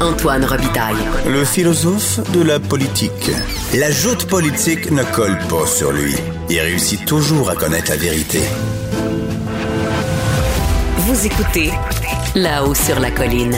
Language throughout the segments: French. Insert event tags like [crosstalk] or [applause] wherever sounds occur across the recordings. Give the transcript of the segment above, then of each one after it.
Antoine Robitaille. Le philosophe de la politique. La joute politique ne colle pas sur lui. Il réussit toujours à connaître la vérité. Vous écoutez là-haut sur la colline.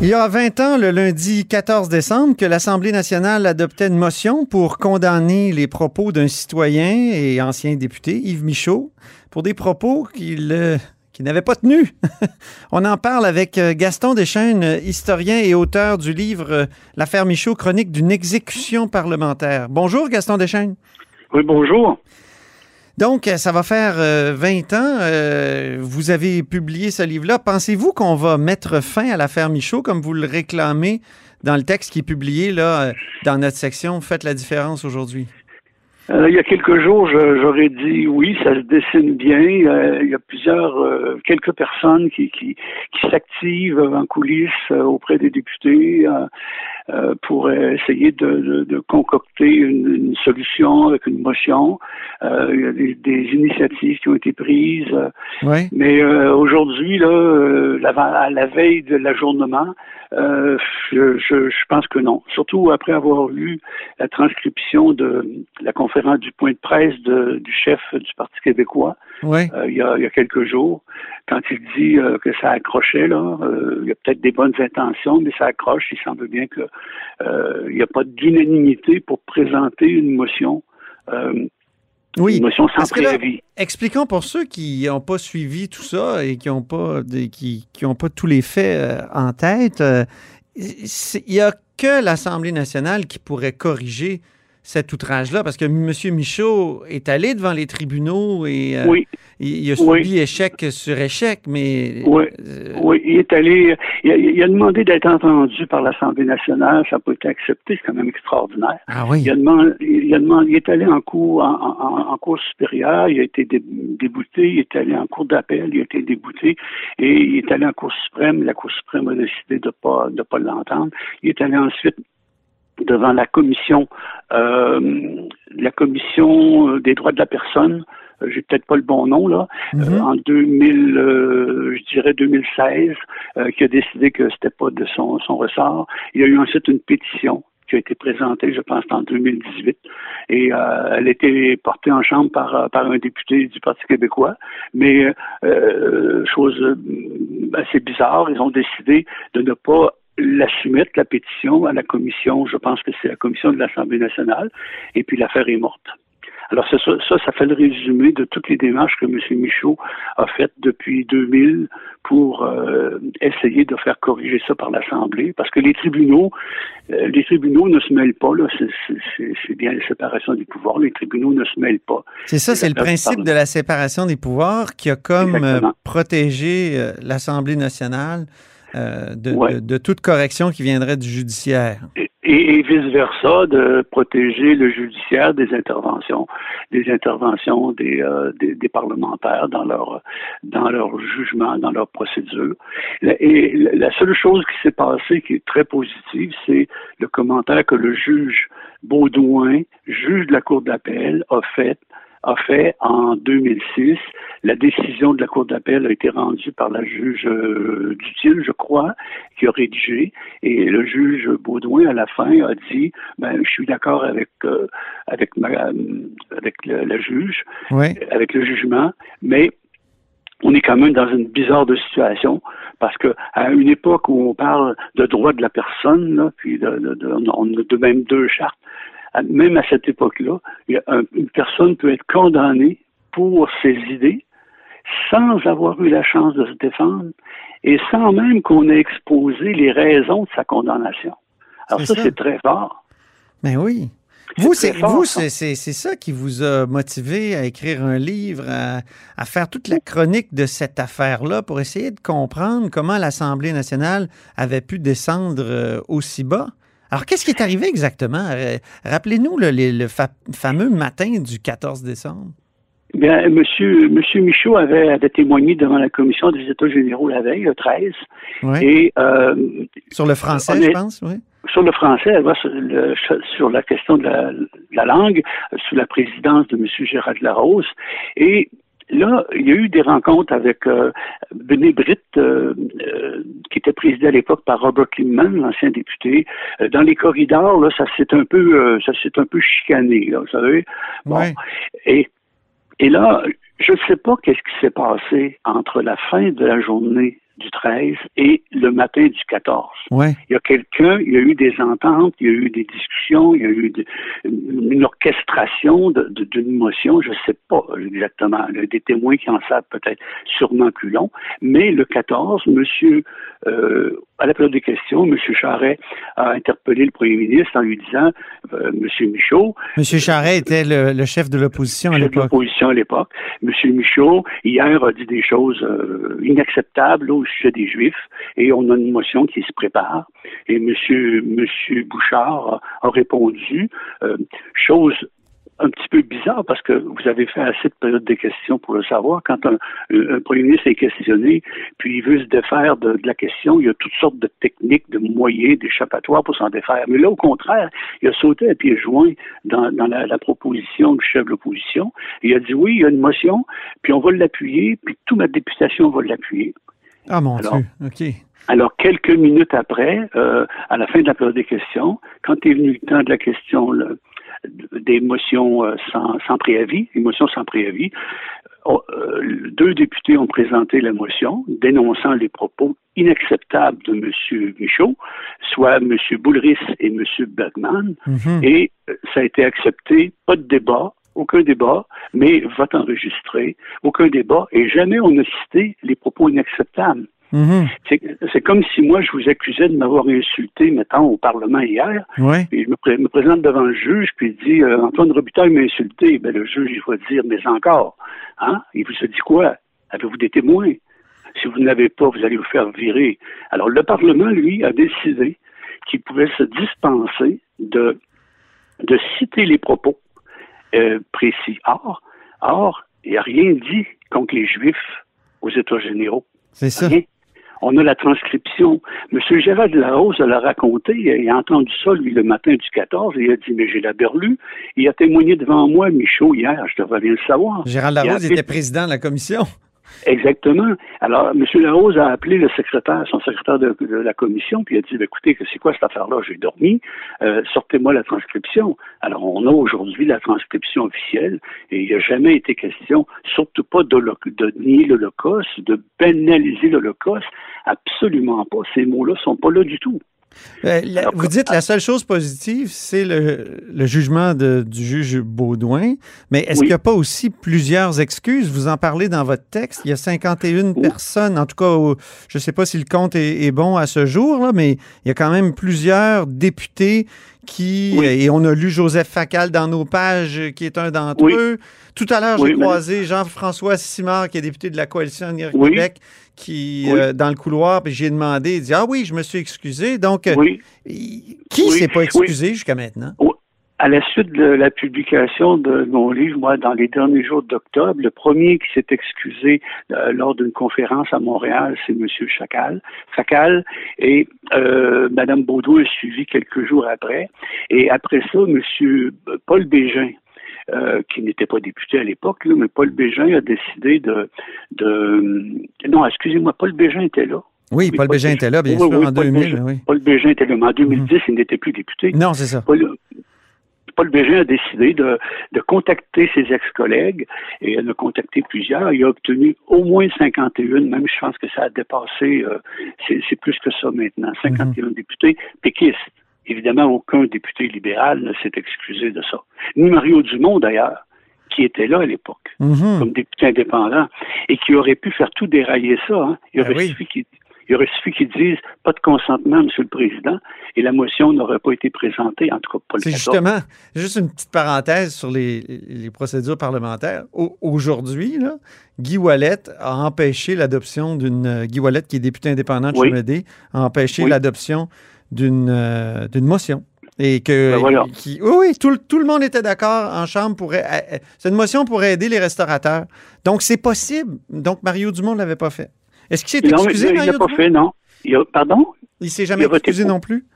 Il y a 20 ans, le lundi 14 décembre, que l'Assemblée nationale adoptait une motion pour condamner les propos d'un citoyen et ancien député, Yves Michaud, pour des propos qu'il euh, qui n'avait pas tenu. [laughs] On en parle avec euh, Gaston Deschaines, historien et auteur du livre euh, L'affaire Michaud, chronique d'une exécution parlementaire. Bonjour Gaston Deschaines. Oui, bonjour. Donc, euh, ça va faire 20 ans. vous avez publié ce livre-là. Pensez-vous qu'on va mettre fin à l'affaire Michaud comme vous le réclamez dans le texte qui est publié là, dans notre section Faites la différence aujourd'hui? Euh, il y a quelques jours, j'aurais dit oui, ça se dessine bien. Euh, il y a plusieurs, euh, quelques personnes qui, s'activent en coulisses auprès des députés pour essayer de, de, concocter une, solution avec une motion. il y a des, des, initiatives qui ont été prises. Mais aujourd'hui, là, à la veille de l'ajournement, euh, je, je, je, pense que non. Surtout après avoir lu la transcription de la conférence du point de presse de, du chef du Parti québécois euh, il, y a, il, y a, quelques jours, quand il dit euh, que ça accrochait, là, euh, il y a peut-être des bonnes intentions, mais ça accroche. Il semble bien que il n'y a pas d'unanimité pour présenter une motion oui. Une sans préavis. expliquons pour ceux qui n'ont pas suivi tout ça et qui n'ont pas, qui, qui pas tous les faits euh, en tête. Euh, il n'y a que l'Assemblée nationale qui pourrait corriger cet outrage-là, parce que M. Michaud est allé devant les tribunaux et euh, il, a subi échec sur échec, mais... Oui, euh, oui. Il est allé... Il a, demandé d'être entendu par l'Assemblée nationale, ça n'a pas été accepté, c'est quand même extraordinaire. Ah oui? Il, a demandé, il, a demandé, il est allé en cours, en, en, cours supérieure, il a été débouté, il est allé en cours d'appel, il a été débouté, et il est allé en cour suprême, la Cour suprême a décidé de ne pas, de pas l'entendre. Il est allé ensuite devant la commission, euh, la commission euh, des droits de la personne. Euh, j'ai peut-être pas le bon nom là. Mhm. en 2000, je dirais 2016, qui a décidé que c'était pas de son, son ressort. Il y a eu ensuite une pétition qui a été présentée, je pense, en 2018. Et euh, elle a été portée en chambre par, par un député du Parti québécois. Mais, euh, chose assez bizarre, ils ont décidé de ne pas la soumettre, la pétition, à la commission, je pense que c'est la commission de l'Assemblée nationale, et puis l'affaire est morte. Alors ça, ça, ça fait le résumé de toutes les démarches que M. Michaud a faites depuis 2000 pour euh, essayer de faire corriger ça par l'Assemblée, parce que les tribunaux, euh, les tribunaux ne se mêlent pas, là, c'est bien la séparation des pouvoirs, les tribunaux ne se mêlent pas. C'est ça, c'est le principe de la séparation des pouvoirs qui a comme euh, protégé l'Assemblée nationale euh, de, toute correction qui viendrait du judiciaire. Et, vice-versa, de protéger le judiciaire des interventions, des interventions des, euh, des, parlementaires dans leur, dans leur jugement, dans leur procédure. Et la seule chose qui s'est passée qui est très positive, c'est le commentaire que le juge Baudouin, juge de la Cour d'appel, a fait a fait en 2006. La décision de la Cour d'appel a été rendue par la juge euh, Dutil, je crois, qui a rédigé. Et le juge Baudouin, à la fin, a dit ben, Je suis d'accord avec, euh, avec, ma, avec la juge, avec le jugement, mais on est quand même dans une bizarre de situation parce que à une époque où on parle de droit de la personne, puis de, de, on a de même deux chartes, même à cette époque-là, une personne peut être condamnée pour ses idées sans avoir eu la chance de se défendre et sans même qu'on ait exposé les raisons de sa condamnation. Alors ça, c'est très fort. Mais ben oui. Vous, c'est ça. qui vous a motivé à écrire un livre, à, à faire toute la chronique de cette affaire-là pour essayer de comprendre comment l'Assemblée nationale avait pu descendre euh, aussi bas. Alors, qu'est-ce qui est arrivé exactement? Euh, Rappelez-nous le, le fa- fameux matin du 14 décembre. Bien, monsieur, monsieur Michaud avait, avait témoigné devant la commission des États généraux la veille, le 13, Ouais. et euh, Sur le français, je pense, oui. sur le français, elle va sur, le- sur la question de la, de la langue, sous la présidence de M. Gérard Larose. Et là, il y a eu des rencontres avec euh, Bené Britt, euh, euh, qui était présidé à l'époque par Robert Kingman, l'ancien député. Euh, dans les corridors, là, ça s'est un peu, euh, ça s'est un peu chicané, là, vous savez. Bon. Et, et là, je ne sais pas qu'est-ce qui s'est passé entre la fin de la journée du 13 et le matin du 14 Ouais. il y a quelqu'un, il y a eu des ententes, il y a eu des discussions, il y a eu de- une orchestration d'une motion, je ne sais pas exactement. Il y a des témoins qui en savent peut-être sûrement plus long. Mais le 14, monsieur, euh, à la période des questions, M. Charret a interpellé le premier ministre en lui disant, euh, M. Michaud, Monsieur Charret était le, le chef de l'opposition à chef de l'époque. l'opposition à l'époque. M. Michaud, hier, a dit des choses euh, inacceptables là, sujet des Juifs et on a une motion qui se prépare. Et M. Monsieur Bouchard a, répondu, euh, chose un petit peu bizarre parce que vous avez fait assez de période des questions pour le savoir. Quand un, premier ministre est questionné, puis il veut se défaire de, de la question, il y a toutes sortes de techniques, de moyens, d'échappatoires pour s'en défaire. Mais là, au contraire, il a sauté à pieds joints dans, dans la, la proposition du chef de l'opposition. Il a dit oui, il y a une motion, puis on va l'appuyer, puis toute ma députation va l'appuyer. Ah, mon Alors, Dieu. OK. Alors, quelques minutes après, euh, à la fin de la période des questions, quand est venu le temps de la question le- des motions euh, sans, sans préavis, les motions sans préavis, oh, euh, deux députés ont présenté la motion dénonçant les propos inacceptables de M. Michaud, soit M. Boulris et M. Bergman, Mhm. et ça a été accepté, pas de débat, aucun débat, mais vote enregistré, aucun débat, et jamais on n'a cité les propos inacceptables. Mhm. C'est c'est comme si moi, je vous accusais de m'avoir insulté, mettons, au Parlement hier, Ouais. et je me, pré- me présente devant le juge, puis il dit euh, Antoine Robitaille m'a insulté. Ben, le juge, il va dire Mais encore. Hein? Il vous a dit quoi? Avez-vous des témoins? Si vous n'avez pas, vous allez vous faire virer. Alors, le Parlement, lui, a décidé qu'il pouvait se dispenser de, de citer les propos euh, précis. Or, or, il n'y a rien dit contre les Juifs aux États généraux. C'est ça. Rien. On a la transcription. M. Gérard de la Rose l'a raconté. Il a entendu ça, lui, le matin du 14. Et il a dit, mais j'ai la berlue. Il a témoigné devant moi, Michaud, hier. Je devrais bien le savoir. Il a Larose était président de la commission. Exactement. Alors, M. Larose a appelé le secrétaire, son secrétaire de, la commission, puis il a dit, Ben, écoutez, c'est quoi cette affaire-là? J'ai dormi. Euh, sortez-moi la transcription. Alors, on a aujourd'hui la transcription officielle, et il n'y a jamais été question, surtout pas de, de nier l'Holocauste, de banaliser l'Holocauste. Absolument pas. Ces mots-là sont pas là du tout. Euh, la- Alors, vous dites la seule chose positive, c'est le, le jugement de- du juge Baudouin. Mais est-ce Oui. qu'il n'y a pas aussi plusieurs excuses? Vous en parlez dans votre texte. Il y a 51 Oui. personnes, en tout cas, je ne sais pas si le compte est, est bon à ce jour, là, mais il y a quand même plusieurs députés qui, Oui. et on a lu Joseph Facal dans nos pages, euh, qui est un d'entre eux. Tout à l'heure, j'ai croisé Jean-François Simard, qui est député de la Coalition Oui. Québec, qui, Oui. euh, dans le couloir, puis j'ai demandé, il dit, ah oui, je me suis excusé. Donc, euh, Oui. qui Oui, s'est pas excusé jusqu'à maintenant? À la suite de la publication de mon livre, moi, dans les derniers jours d'octobre, le premier qui s'est excusé euh, lors d'une conférence à Montréal, c'est M. Chacal. Chacal et euh, Mme Baudouin a suivi quelques jours après. Et après ça, M. Paul Bégin, euh, qui n'était pas député à l'époque, mais Paul Bégin a décidé de, de... Non, excusez-moi, Paul Bégin était là. Oui, Paul Bégin était là, bien Oui, sûr, oui, en Paul 2000. Bégin. oui. Paul Bégin était là, mais en 2010, il n'était plus député. Non, c'est ça. Paul, Paul Bégin a décidé de, de contacter ses ex-collègues et en a contacté plusieurs. Il a obtenu au moins 51, même je pense que ça a dépassé, euh, c'est plus que ça maintenant, 51 députés péquistes. Évidemment, aucun député libéral ne s'est excusé de ça. Ni Mario Dumont, d'ailleurs, qui était là à l'époque, Mhm. comme député indépendant, et qui aurait pu faire tout dérailler ça. hein. Il, Ben aurait oui. suffi qu'il- Il aurait suffi qu'ils disent pas de consentement, Monsieur le Président, et la motion n'aurait pas été présentée, en tout cas pas le C'est justement, juste une petite parenthèse sur les, les procédures parlementaires. Aujourd'hui, Guy Wallet a empêché l'adoption d'une. Guy Wallet, qui est député indépendant de oui. a empêché l'adoption d'une euh, d'une motion. Et que. Ben voilà. qui, oui, oui, tout, tout, le monde était d'accord en Chambre pour. Cette motion pourrait aider les restaurateurs. Donc, c'est possible. Donc, Mario Dumont ne l'avait pas fait. Est-ce qu'il s'est excusé, Mario Il l'a pas fait, non. Il a, pardon? Il s'est jamais excusé non plus?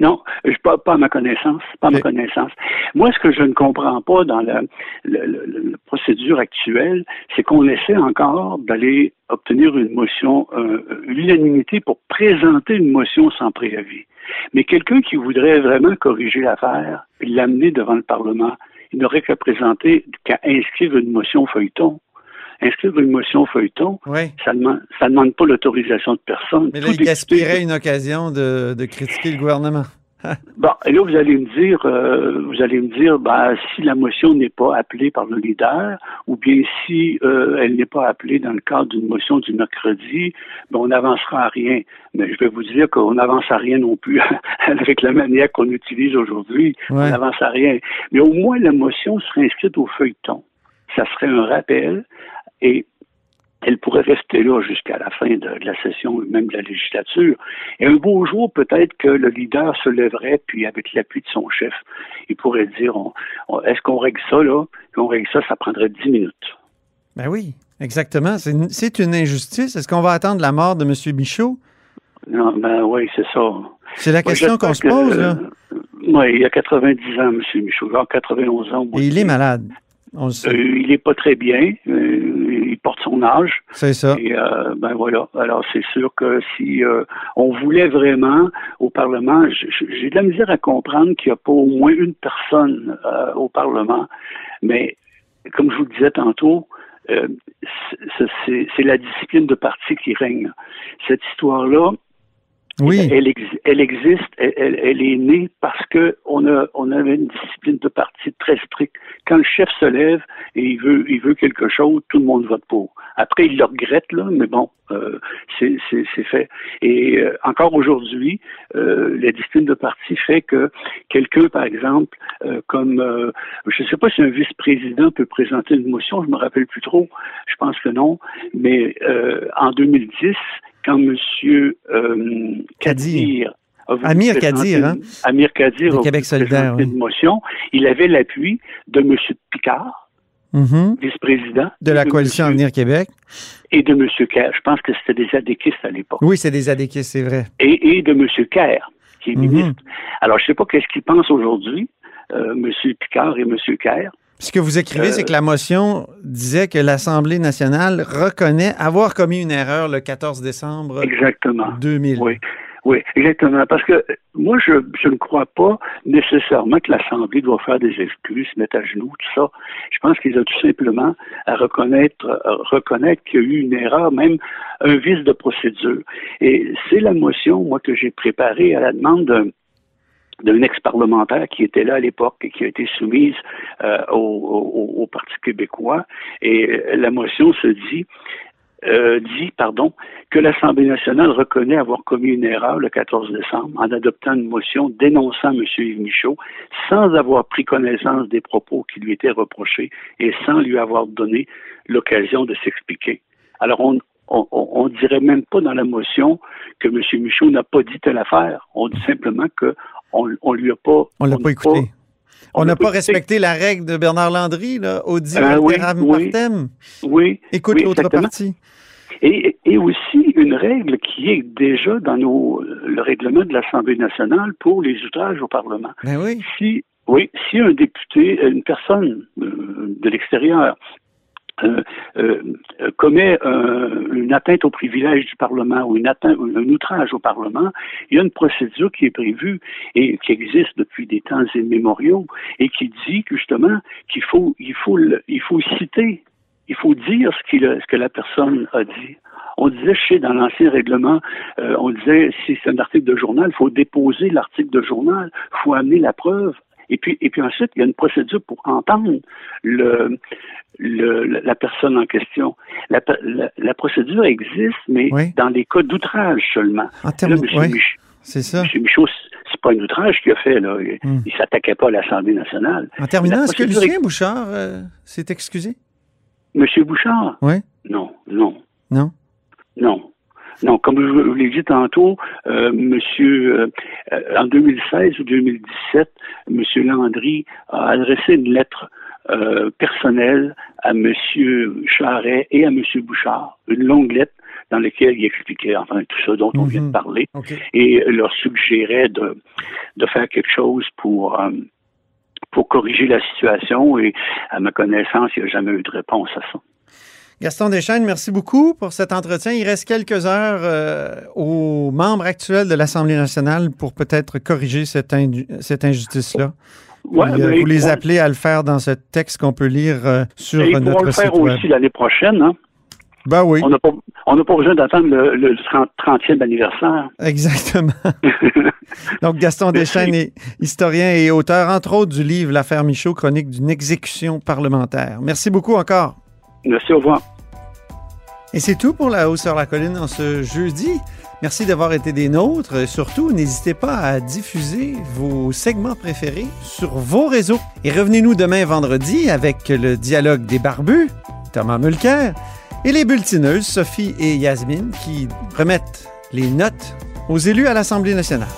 Non, je pas, pas à ma connaissance, pas à ma connaissance. Moi, ce que je ne comprends pas dans la, la, la, procédure actuelle, c'est qu'on essaie encore d'aller obtenir une motion, euh, l'unanimité pour présenter une motion sans préavis. Mais quelqu'un qui voudrait vraiment corriger l'affaire et l'amener devant le Parlement, il n'aurait qu'à présenter, qu'à inscrire une motion feuilleton inscrire une motion feuilleton, ça ne demande, ça demande pas l'autorisation de personne? Mais là, il gaspillerait une occasion de, de critiquer le gouvernement. [laughs] bon, et là, vous allez me dire, euh, vous allez me dire, ben, si la motion n'est pas appelée par le leader, ou bien si euh, elle n'est pas appelée dans le cadre d'une motion du mercredi, ben, on n'avancera à rien. Mais je vais vous dire qu'on n'avance à rien non plus [laughs] avec la manière qu'on utilise aujourd'hui. On n'avance à rien. Mais au moins, la motion serait inscrite au feuilleton. Ça serait un rappel et elle pourrait rester là jusqu'à la fin de, la session, même de la législature. Et un beau jour, peut-être que le leader se lèverait, puis avec l'appui de son chef, il pourrait dire est-ce qu'on règle ça là? Puis on règle ça, ça prendrait dix minutes. Ben oui, exactement. C'est une, injustice. Est-ce qu'on va attendre la mort de M. Michaud Non, ben oui, c'est ça. C'est la question qu'on se pose, là. oui, il y a 90 ans, M. Michaud, genre 91 ans. Et il est malade. Euh, il n'est pas très bien. Euh, il porte son âge. C'est ça. Et euh, ben voilà. Alors c'est sûr que si on voulait vraiment au Parlement, j'ai de la misère à comprendre qu'il n'y a pas au moins une personne au Parlement. Mais comme je vous le disais tantôt, c'est la discipline de parti qui règne. Cette histoire-là, oui. Elle, existe, elle, est née parce que on a on avait une discipline de parti très stricte. Quand le chef se lève et il veut il veut quelque chose, tout le monde vote pour. Après il le regrette là, mais bon, euh, c'est fait. Et euh, encore aujourd'hui, euh, la discipline de parti fait que quelqu'un, par exemple, euh, comme euh, je ne sais pas si un vice-président peut présenter une motion, je me rappelle plus trop. Je pense que non, mais en 2010 quand M. Euh, Kadir Amir Kadir, hein? Amir Kadir de Québec solidaire, une motion. Il avait l'appui de M. Picard, mm-hmm. vice-président. De la coalition Avenir Québec. Et de M. Kerr. Je pense que c'était des adéquistes à l'époque. Oui, c'est des adéquistes, c'est vrai. Et, de M. Kerr, qui est Mm-hmm. ministre. Alors, je ne sais pas qu'est-ce qu'ils pensent aujourd'hui, euh, M. Picard et M. Kerr. Ce que vous écrivez, c'est que la motion disait que l'Assemblée nationale reconnaît avoir commis une erreur le 14 décembre exactement. 2000. Oui. Oui, exactement. Parce que moi, je, je ne crois pas nécessairement que l'Assemblée doit faire des excuses, se mettre à genoux, tout ça. Je pense qu'ils ont tout simplement à reconnaître, à reconnaître qu'il y a eu une erreur, même un vice de procédure. Et c'est la motion, moi, que j'ai préparée à la demande d'un d'un ex-parlementaire qui était là à l'époque et qui a été soumise euh, au, au, Parti québécois. Et la motion se dit, euh, dit pardon, que l'Assemblée nationale reconnaît avoir commis une erreur le 14 décembre en adoptant une motion dénonçant M. Yves Michaud sans avoir pris connaissance des propos qui lui étaient reprochés et sans lui avoir donné l'occasion de s'expliquer. Alors, on, on, on, dirait même pas dans la motion que M. Michaud n'a pas dit telle affaire. On dit simplement que on, on lui a pas. On l'a pas écouté. Pas, on n'a pas, respecté la règle de Bernard Landry, là, au dit euh, oui, oui, oui, Écoute oui, l'autre partie. Et, et, aussi une règle qui est déjà dans nos, le règlement de l'Assemblée nationale pour les outrages au Parlement. Ben oui. Si, oui, si un député, une personne euh, de l'extérieur euh, euh, commet euh, une atteinte au privilège du Parlement ou un outrage au Parlement, il y a une procédure qui est prévue et qui existe depuis des temps immémoriaux et qui dit justement qu'il faut, il faut, citer, il faut dire ce, que la personne a dit. On disait chez dans l'ancien règlement, on disait si c'est un article de journal, il faut déposer l'article de journal, il faut amener la preuve Et puis, et puis ensuite, il y a une procédure pour entendre le, le, la personne en question. La, la, procédure existe, mais dans les cas d'outrage seulement. En termes, là, c'est ça. M. Michaud, c'est pas un outrage qu'il a fait. Là. Il, ne hmm. s'attaquait pas à l'Assemblée nationale. En terminant, est-ce que Lucien Bouchard euh, s'est excusé? Monsieur Bouchard? Oui. Non, non. Non? Non. Non, comme je vous l'ai dit tantôt, euh, monsieur, euh, en 2016 ou 2017, monsieur Landry a adressé une lettre euh, personnelle à monsieur Charret et à monsieur Bouchard, une longue lettre dans laquelle il expliquait enfin tout ce dont on vient de mhm. parler et leur suggérait de, de faire quelque chose pour euh, pour corriger la situation et à ma connaissance, il n'y a jamais eu de réponse à ça. Gaston Deschaines, merci beaucoup pour cet entretien. Il reste quelques heures euh, aux membres actuels de l'Assemblée nationale pour peut-être corriger cette, cette injustice-là. Ouais, vous, ben, les appelez à le faire dans ce texte qu'on peut lire euh, sur notre site Ils vont le faire aussi l'année prochaine. Hein? Ben oui. On n'a pas, besoin d'attendre le, 30, e anniversaire. Exactement. [laughs] Donc, Gaston Deschaines est historien et auteur, entre autres, du livre L'affaire Michaud, chronique d'une exécution parlementaire. Merci beaucoup encore. Merci, au revoir. Et c'est tout pour La Hausse sur la Colline en ce jeudi. Merci d'avoir été des nôtres. Surtout, n'hésitez pas à diffuser vos segments préférés sur vos réseaux. Et revenez-nous demain vendredi avec le dialogue des barbus, Thomas Mulcair, et les bulletineuses, Sophie et Yasmine, qui remettent les notes aux élus à l'Assemblée nationale.